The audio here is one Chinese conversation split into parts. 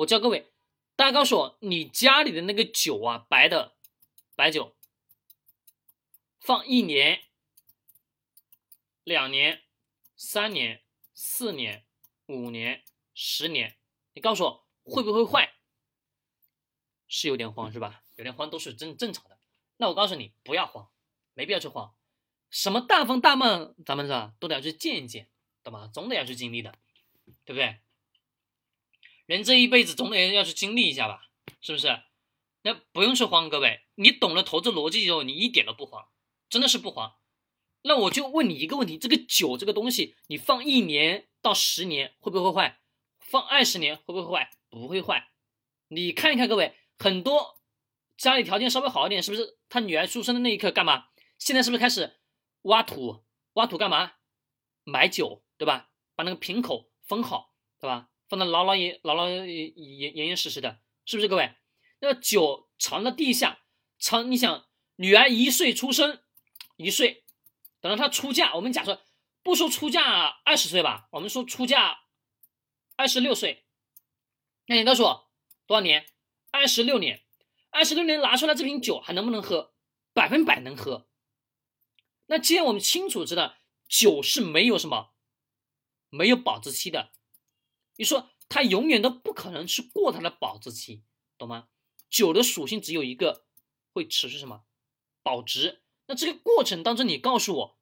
我教各位，大家告诉我，你家里的那个酒啊，白的白酒，放一年、两年、三年、四年、五年、十年，你告诉我会不会坏？是有点慌是吧？有点慌都是正正常的。那我告诉你，不要慌，没必要去慌。什么大风大浪，咱们是吧，都得要去见一见，懂吗？总得要去经历的，对不对？人这一辈子总得要去经历一下吧，是不是？那不用去慌，各位，你懂了投资逻辑以后，你一点都不慌，真的是不慌。那我就问你一个问题：这个酒这个东西，你放一年到十年会不会坏？放二十年会不会坏？不会坏。你看一看，各位，很多家里条件稍微好一点，是不是？他女儿出生的那一刻干嘛？现在是不是开始？挖土，挖土干嘛？买酒，对吧？把那个瓶口封好，对吧？放的牢牢严、牢牢严、严严严实实的，是不是各位？那酒藏在地下，藏。你想，女儿一岁出生，一岁，等到她出嫁，我们假设不说出嫁二十岁吧，我们说出嫁二十六岁，那你告诉我多少年？二十六年，二十六年拿出来这瓶酒还能不能喝？百分百能喝。那既然我们清楚知道酒是没有什么，没有保质期的，你说它永远都不可能去过它的保质期，懂吗？酒的属性只有一个，会持续什么？保值。那这个过程当中，你告诉我，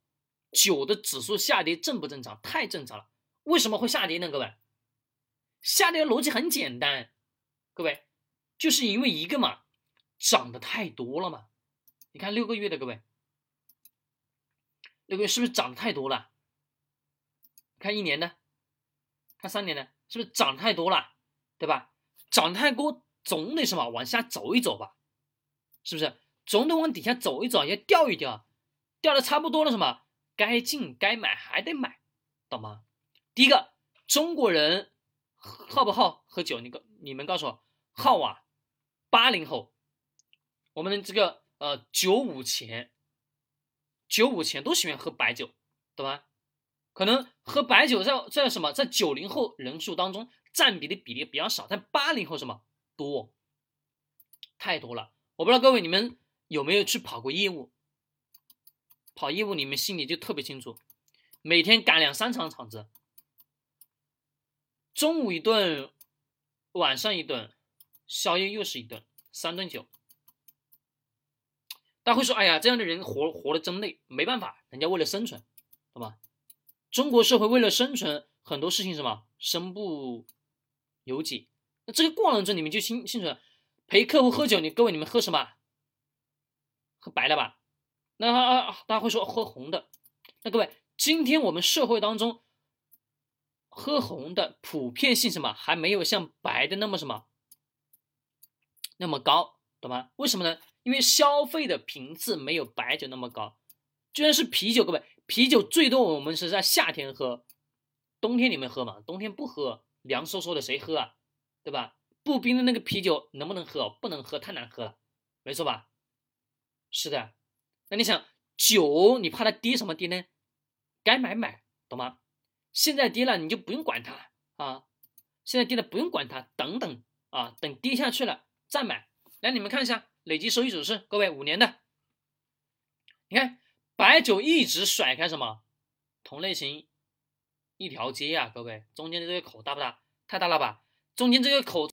酒的指数下跌正不正常？太正常了。为什么会下跌呢？各位，下跌的逻辑很简单，各位，就是因为一个嘛，涨的太多了嘛。你看六个月的各位。六个月是不是涨得太多了？看一年的，看三年的，是不是涨太多了？对吧？涨太多，总得什么往下走一走吧？是不是？总得往底下走一走，要掉一掉，掉的差不多了，什么？该进该买还得买，懂吗？第一个，中国人好不好喝酒？你告你们告诉我，好啊。八零后，我们的这个呃九五前。九五前都喜欢喝白酒，懂吗？可能喝白酒在在什么，在九零后人数当中占比的比例比较少，但八零后什么多，太多了。我不知道各位你们有没有去跑过业务？跑业务你们心里就特别清楚，每天赶两三场场子，中午一顿，晚上一顿，宵夜又是一顿，三顿酒。他会说：“哎呀，这样的人活活得真累，没办法，人家为了生存，好吧？中国社会为了生存，很多事情什么身不由己。那这个过程中，你们就清清楚了，陪客户喝酒，你各位你们喝什么？喝白的吧？那啊，大家会说喝红的。那各位，今天我们社会当中喝红的普遍性什么还没有像白的那么什么那么高，懂吗？为什么呢？”因为消费的频次没有白酒那么高，居然是啤酒，各位，啤酒最多我们是在夏天喝，冬天你们喝嘛？冬天不喝，凉飕飕的谁喝啊？对吧？不冰的那个啤酒能不能喝？不能喝，太难喝了，没错吧？是的。那你想酒，你怕它跌什么跌呢？该买买，懂吗？现在跌了你就不用管它啊，现在跌了不用管它，等等啊，等跌下去了再买。来，你们看一下。累计收益走势，各位五年的，你看白酒一直甩开什么同类型一条街啊，各位中间的这个口大不大？太大了吧？中间这个口。